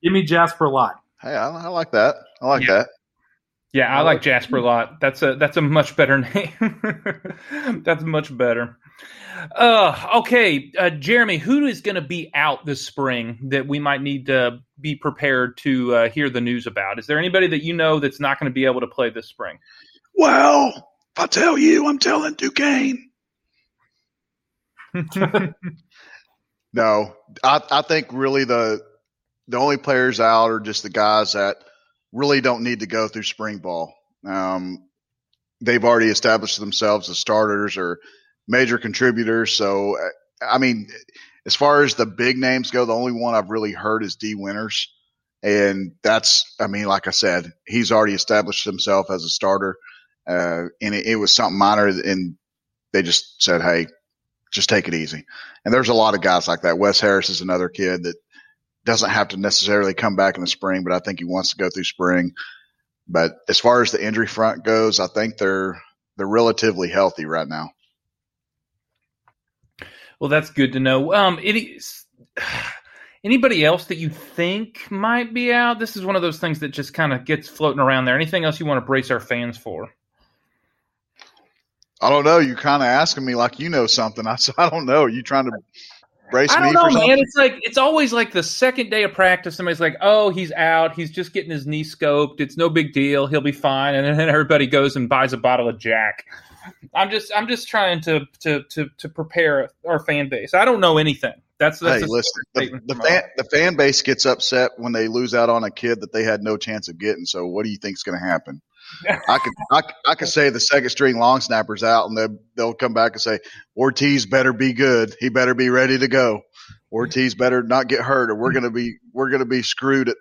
give me Jasper Lott. Hey, I, I, like that. I like yeah. that. Yeah, I, I like, like Jasper Lott. That's a that's a much better name. that's much better. Uh, okay, uh, Jeremy, who is going to be out this spring that we might need to be prepared to uh, hear the news about? Is there anybody that you know that's not going to be able to play this spring? Well, if I tell you, I'm telling Duquesne. no, I, I think really the the only players out are just the guys that really don't need to go through spring ball. Um, they've already established themselves as starters or major contributors. So, I mean, as far as the big names go, the only one I've really heard is Dee Winters. And that's, I mean, like I said, he's already established himself as a starter. Uh, and it, it was something minor and they just said, Hey, just take it easy. And there's a lot of guys like that. Wes Harris is another kid that doesn't have to necessarily come back in the spring, but I think he wants to go through spring. But as far as the injury front goes, I think they're, they're relatively healthy right now. Well, that's good to know. Um, it is. Anybody else that you think might be out? This is one of those things that just kind of gets floating around there. Anything else you want to brace our fans for? I don't know. You're kind of asking me like you know something. I said, I don't know. Are you trying to brace I don't know, man. It's like it's always like the second day of practice. Somebody's like, "Oh, he's out. He's just getting his knee scoped. It's no big deal. He'll be fine." And then everybody goes and buys a bottle of Jack. I'm just I'm just trying to to to to prepare our fan base. I don't know anything. That's, that's hey, listen. The, the fan the fan base gets upset when they lose out on a kid that they had no chance of getting. So what do you think is going to happen? I could I, I could say the second string long snapper's out, and they'll they'll come back and say Ortiz better be good. He better be ready to go. Ortiz better not get hurt, or we're gonna be we're gonna be screwed at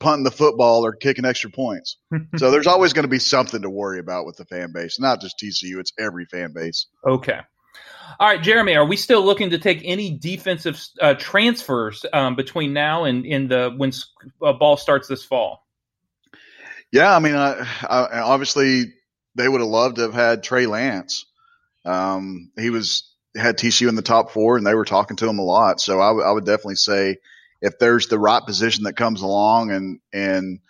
punting the football or kicking extra points. so there's always going to be something to worry about with the fan base, not just TCU. It's every fan base. Okay. All right, Jeremy, are we still looking to take any defensive uh, transfers um, between now and in the when uh, ball starts this fall? Yeah, I mean, I, I, obviously they would have loved to have had Trey Lance. Um, he was had TCU in the top four, and they were talking to him a lot. So I, w- I would definitely say if there's the right position that comes along and and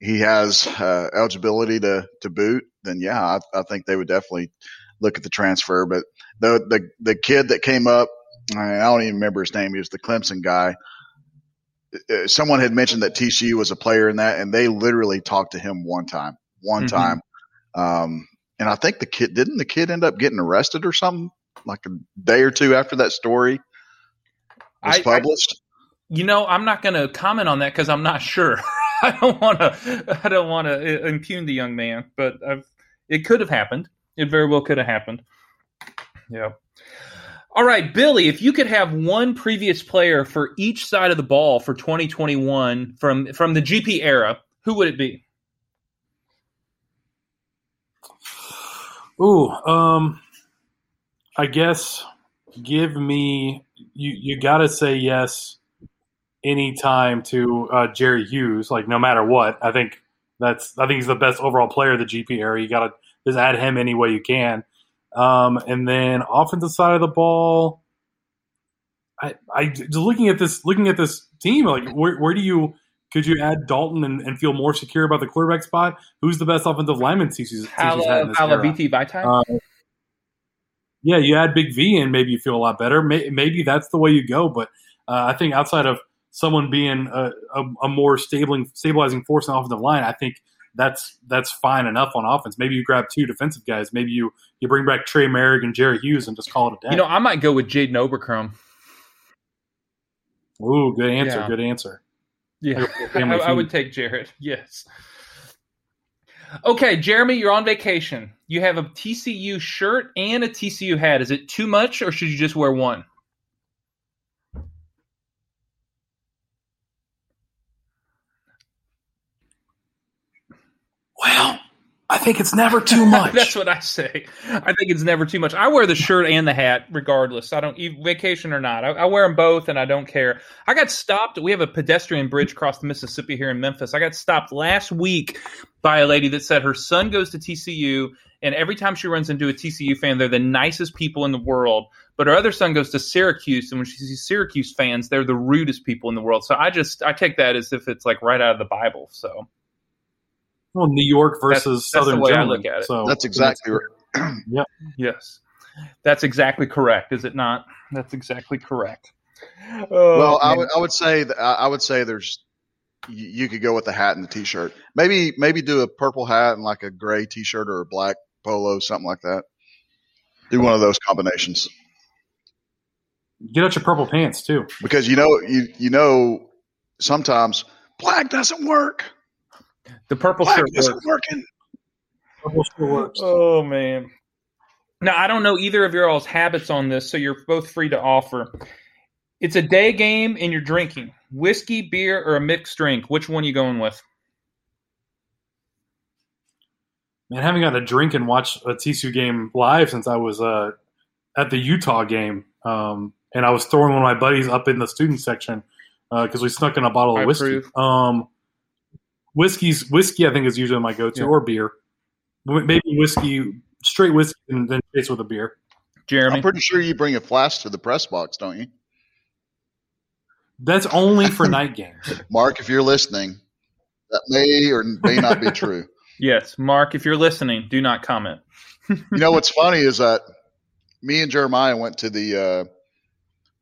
he has uh, eligibility to to boot, then yeah, I, I think they would definitely look at the transfer. But the the the kid that came up, I don't even remember his name. He was the Clemson guy. Uh, someone had mentioned that TCU was a player in that, and they literally talked to him one time, one mm-hmm. time. Um, and I think the kid didn't the kid end up getting arrested or something like a day or two after that story was I, published. I, you know, I'm not going to comment on that because I'm not sure. I don't want to. I don't want to impugn the young man, but I've, it could have happened. It very well could have happened. Yeah. All right, Billy, if you could have one previous player for each side of the ball for 2021 from from the GP era, who would it be? Ooh, um, I guess give me you. You got to say yes anytime to uh, Jerry Hughes. Like no matter what, I think that's I think he's the best overall player of the GP era. You got to just add him any way you can. Um, and then offensive side of the ball, I, I just looking at this, looking at this team, like where, where do you could you add Dalton and, and, feel more secure about the quarterback spot? Who's the best offensive lineman CC's, Hala, had in this Hala era? Uh, yeah, you add Big V and maybe you feel a lot better. Maybe that's the way you go. But uh, I think outside of someone being a, a, a more stabilizing, stabilizing force in the offensive line, I think that's that's fine enough on offense. Maybe you grab two defensive guys. Maybe you you bring back Trey Merrick and Jerry Hughes and just call it a day. You know, I might go with Jaden Oberkrom. Ooh, good answer. Yeah. Good answer. Yeah, I, I, would take Jared. Yes. Okay, Jeremy, you're on vacation. You have a TCU shirt and a TCU hat. Is it too much, or should you just wear one? Well, I think it's never too much. That's what I say. I think it's never too much. I wear the shirt and the hat regardless. I don't vacation or not. I, I, wear them both, and I don't care. I got stopped. We have a pedestrian bridge across the Mississippi here in Memphis. I got stopped last week by a lady that said her son goes to TCU, and every time she runs into a TCU fan, they're the nicest people in the world. But her other son goes to Syracuse, and when she sees Syracuse fans, they're the rudest people in the world. So I just I take that as if it's like right out of the Bible. So well, New York versus that's, Southern that's I look at it. So that's exactly right. yeah. Yes. That's exactly correct, is it not? That's exactly correct. Oh, well, I would I would say that, I would say there's you could go with the hat and the t-shirt. Maybe maybe do a purple hat and like a gray t-shirt or a black polo, something like that. Do one of those combinations. Get out your purple pants too, because you know you you know sometimes black doesn't work. The purple Black shirt isn't working. Purple shirt works. Oh man. Now I don't know either of your all's habits on this, so you're both free to offer. It's a day game and you're drinking whiskey, beer, or a mixed drink. Which one are you going with? Man, I haven't got a drink and watch a TCU game live since I was uh, at the Utah game, um, and I was throwing one of my buddies up in the student section because uh, we snuck in a bottle of I whiskey. Um, whiskey's whiskey. I think is usually my go-to, yeah. or beer. Maybe whiskey, straight whiskey, and then chase with a beer. Jeremy, I'm pretty sure you bring a flask to the press box, don't you? That's only for night games. Mark, if you're listening, that may or may not be true. yes, Mark, if you're listening, do not comment. you know what's funny is that me and Jeremiah went to the uh,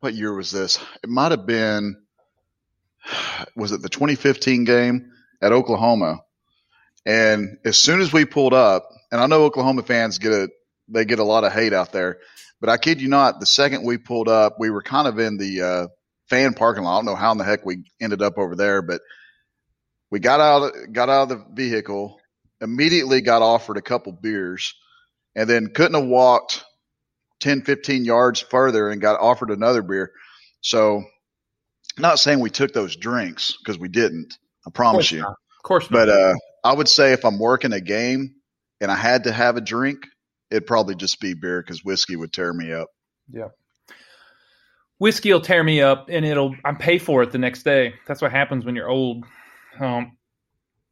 what year was this? It might have been was it the 2015 game? At Oklahoma. And as soon as we pulled up, and I know Oklahoma fans get a they get a lot of hate out there, but I kid you not, the second we pulled up, we were kind of in the uh, fan parking lot. I don't know how in the heck we ended up over there, but we got out got out of the vehicle, immediately got offered a couple beers, and then couldn't have walked 10, 15 yards further and got offered another beer. So, not saying we took those drinks because we didn't, I promise of you. Not. Of course, not. but uh, I would say if I'm working a game and I had to have a drink, it'd probably just be beer because whiskey would tear me up. Yeah. Whiskey will tear me up, and it'll I pay for it the next day. That's what happens when you're old. Um,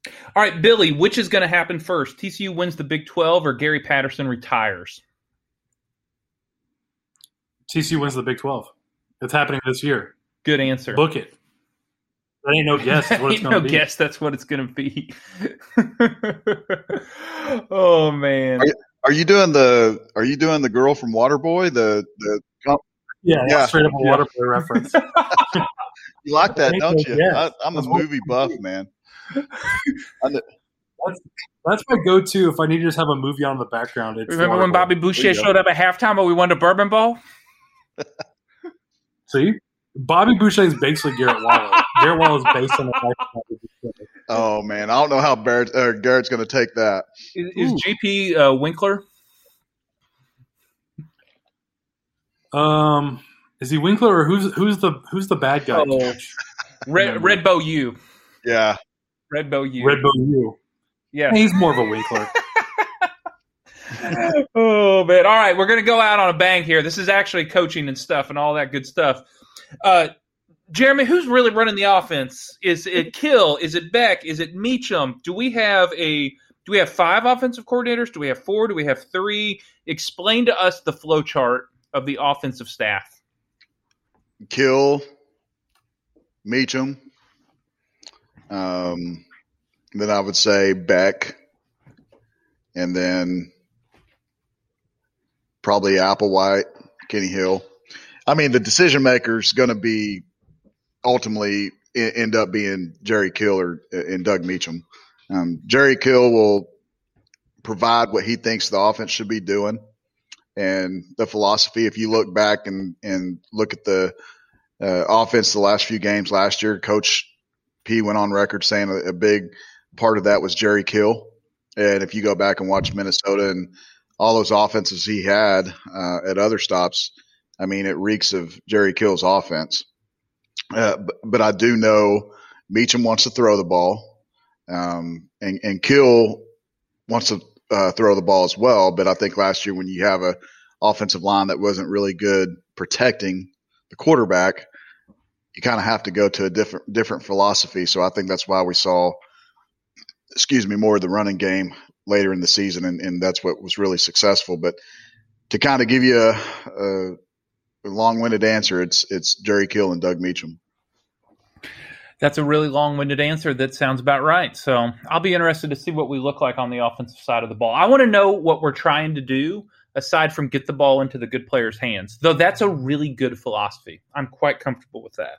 all right, Billy, which is going to happen first? TCU wins the Big 12 or Gary Patterson retires? TCU wins the Big 12. It's happening this year. Good answer. Book it. That ain't no guess. That's what it's ain't going to no be. guess that's what it's going to be. oh man. Are you- Are you doing the Are you doing the girl from Waterboy? The the Yeah, Yeah. straight up a Yeah. water play reference. you like that, don't you, you? I, I'm a That's movie buff, man. I kn- That's my go-to if I need to just have a movie on in the background. It's Remember when Bobby There Boucher showed up at halftime but we won the Bourbon Bowl? See, Bobby Boucher is basically Garret Wallow. Garret Wallow is based on the life of Bobby Boucher. Oh man, I don't know how Barrett, uh, Garrett's going to take that. Is, is Ooh. GP uh, Winkler? Um, is he Winkler or who's who's the who's the bad guy? Oh. Red, Red Beaulieu. Yeah, Red Beaulieu. Red Beaulieu. yeah. He's more of a Winkler. oh man! All right, we're gonna go out on a bang here. This is actually coaching and stuff and all that good stuff. Uh, Jeremy, who's really running the offense? Is it Kill? Is it Beck? Is it Meacham? Do we have a? Do we have five offensive coordinators? Do we have four? Do we have three? Explain to us the flow chart of the offensive staff. Kill, Meacham. Um, then I would say Beck, and then probably Applewhite, Kenny Hill. I mean, the decision maker is going to be ultimately end up being Jerry Kill or and Doug Meacham. Um, Jerry Kill will provide what he thinks the offense should be doing and the philosophy. If you look back and and look at the uh, offense the last few games last year, Coach P went on record saying a, a big part of that was Jerry Kill. And if you go back and watch Minnesota and all those offenses he had uh, at other stops, I mean, it reeks of Jerry Kill's offense. Uh, but, but I do know Meacham wants to throw the ball, um, and, and Kill wants to uh, throw the ball as well. But I think last year when you have a offensive line that wasn't really good protecting the quarterback, you kind of have to go to a different different philosophy. So I think that's why we saw, excuse me, more of the running game later in the season, and, and that's what was really successful. But to kind of give you a, a, long-winded answer, it's it's Jerry Kill and Doug Meacham. That's a really long-winded answer. That sounds about right. So I'll be interested to see what we look like on the offensive side of the ball. I want to know what we're trying to do aside from get the ball into the good players' hands. Though that's a really good philosophy. I'm quite comfortable with that.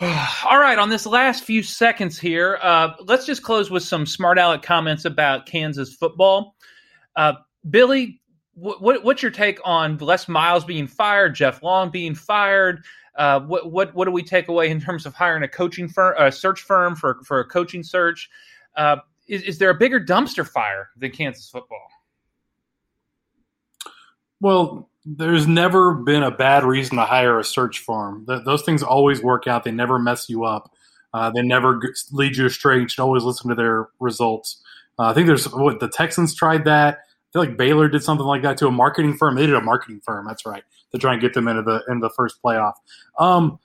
All right, on this last few seconds here, uh, let's just close with some smart aleck comments about Kansas football. Uh, Billy, wh- what, what's your take on Les Miles being fired, Jeff Long being fired? Uh, what what what do we take away in terms of hiring a coaching firm, a search firm for for a coaching search? Uh, is, is there a bigger dumpster fire than Kansas football? Well, there's never been a bad reason to hire a search firm. Th- those things always work out. They never mess you up. Uh, they never g- lead you astray. You should always listen to their results. Uh, I think there's what the Texans tried that. I feel like Baylor did something like that to a marketing firm. They did a marketing firm. That's right to try and get them into the into the first playoff. Um,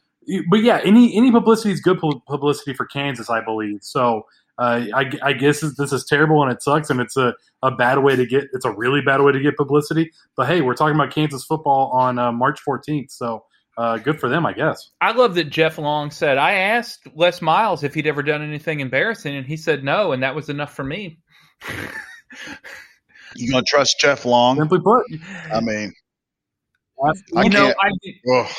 but yeah, any any publicity is good publicity for Kansas, I believe. So uh, I, I guess this is terrible and it sucks, and it's a, a bad way to get. It's a really bad way to get publicity. But hey, we're talking about Kansas football on uh, March 14th, so uh, good for them, I guess. I love that Jeff Long said, I asked Les Miles if he'd ever done anything embarrassing, and he said no, and that was enough for me. You gonna trust Jeff Long? Simply put, I mean. I you know, I.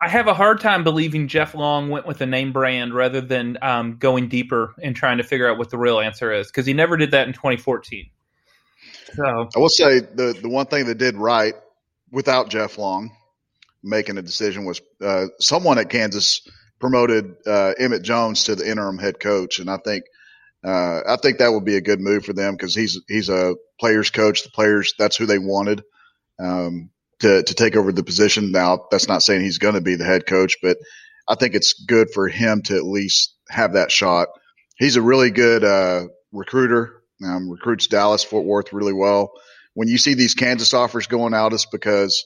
I have a hard time believing Jeff Long went with a name brand rather than um, going deeper and trying to figure out what the real answer is because he never did that in 2014. So I will say the the one thing that did right without Jeff Long making a decision was uh, someone at Kansas promoted uh, Emmett Jones to the interim head coach, and I think uh, I think that would be a good move for them because he's he's a players coach. The players that's who they wanted um, to to take over the position. Now that's not saying he's going to be the head coach, but I think it's good for him to at least have that shot. He's a really good uh, recruiter. Um, recruits Dallas Fort Worth really well. When you see these Kansas offers going out, it's because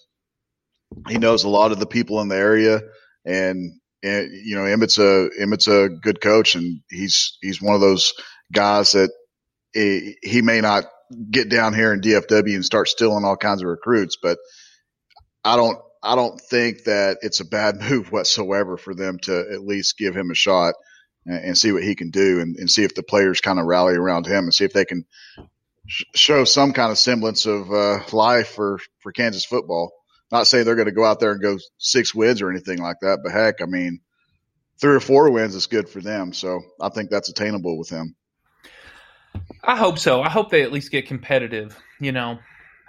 he knows a lot of the people in the area, and and you know Emmett's a Emmett's a good coach, and he's he's one of those guys that he, he may not get down here in DFW and start stealing all kinds of recruits, but I don't I don't think that it's a bad move whatsoever for them to at least give him a shot and, and see what he can do and, and, see if the players kind of rally around him and see if they can sh- show some kind of semblance of uh, life for, for Kansas football. Not saying they're going to go out there and go six wins or anything like that, but heck, I mean, three or four wins is good for them. So I think that's attainable with him. I hope so. I hope they at least get competitive. You know,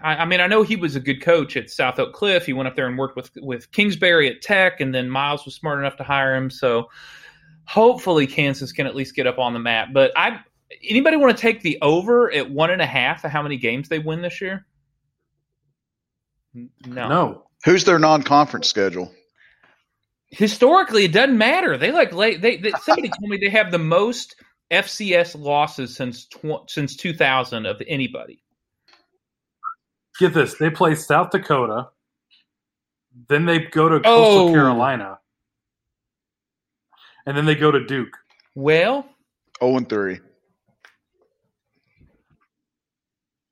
I, I, mean, I know he was a good coach at South Oak Cliff. He went up there and worked with with Kingsbury at Tech, and then Miles was smart enough to hire him. So hopefully, Kansas can at least get up on the map. But I, anybody want to take the over at one and a half of how many games they win this year? No. No. Who's their non-conference schedule? Historically, it doesn't matter. They like they, they somebody told me they have the most FCS losses since tw- since 2000 of anybody. Get this: they play South Dakota, then they go to Coastal oh. Carolina, and then they go to Duke. Well, zero oh and three.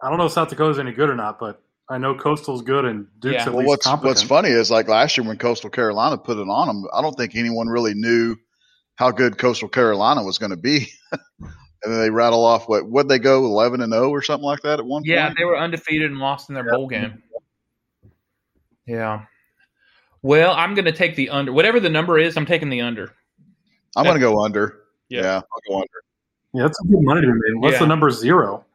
I don't know if South Dakota's any good or not, but I know Coastal's good and Duke's yeah. at well, least what's, competent. What's funny is like last year when Coastal Carolina put it on them, I don't think anyone really knew how good Coastal Carolina was going to be. and then they rattle off what would they go eleven and zero oh or something like that at one yeah, point. Yeah, they were undefeated and lost in their bowl game. Yeah. Well, I'm going to take the under. Whatever the number is, I'm taking the under. I'm going to go under. Yeah. yeah, I'll go under. Yeah, that's a good money to be made. What's yeah. the number zero?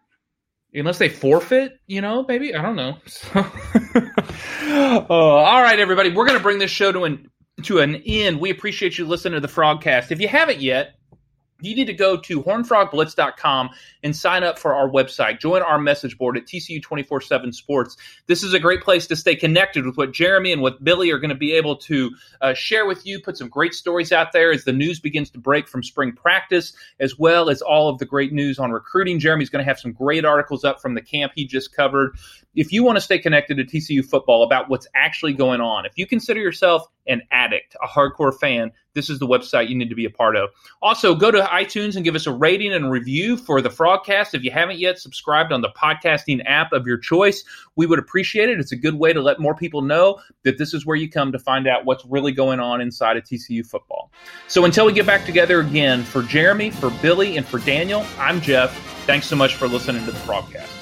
Unless they forfeit, you know, maybe I don't know. uh, all right, everybody, we're going to bring this show to an to an end. We appreciate you listening to the Frogcast. If you haven't yet, you need to go to hornfrogblitz.com and sign up for our website. Join our message board at TCU 24 7 Sports. This is a great place to stay connected with what Jeremy and what Billy are going to be able to uh, share with you, put some great stories out there as the news begins to break from spring practice, as well as all of the great news on recruiting. Jeremy's going to have some great articles up from the camp he just covered. If you want to stay connected to TCU football about what's actually going on, if you consider yourself an addict, a hardcore fan, this is the website you need to be a part of. Also, go to iTunes and give us a rating and review for the Frogcast. If you haven't yet subscribed on the podcasting app of your choice, we would appreciate it. It's a good way to let more people know that this is where you come to find out what's really going on inside of TCU football. So until we get back together again, for Jeremy, for Billy, and for Daniel, I'm Jeff. Thanks so much for listening to the Frogcast.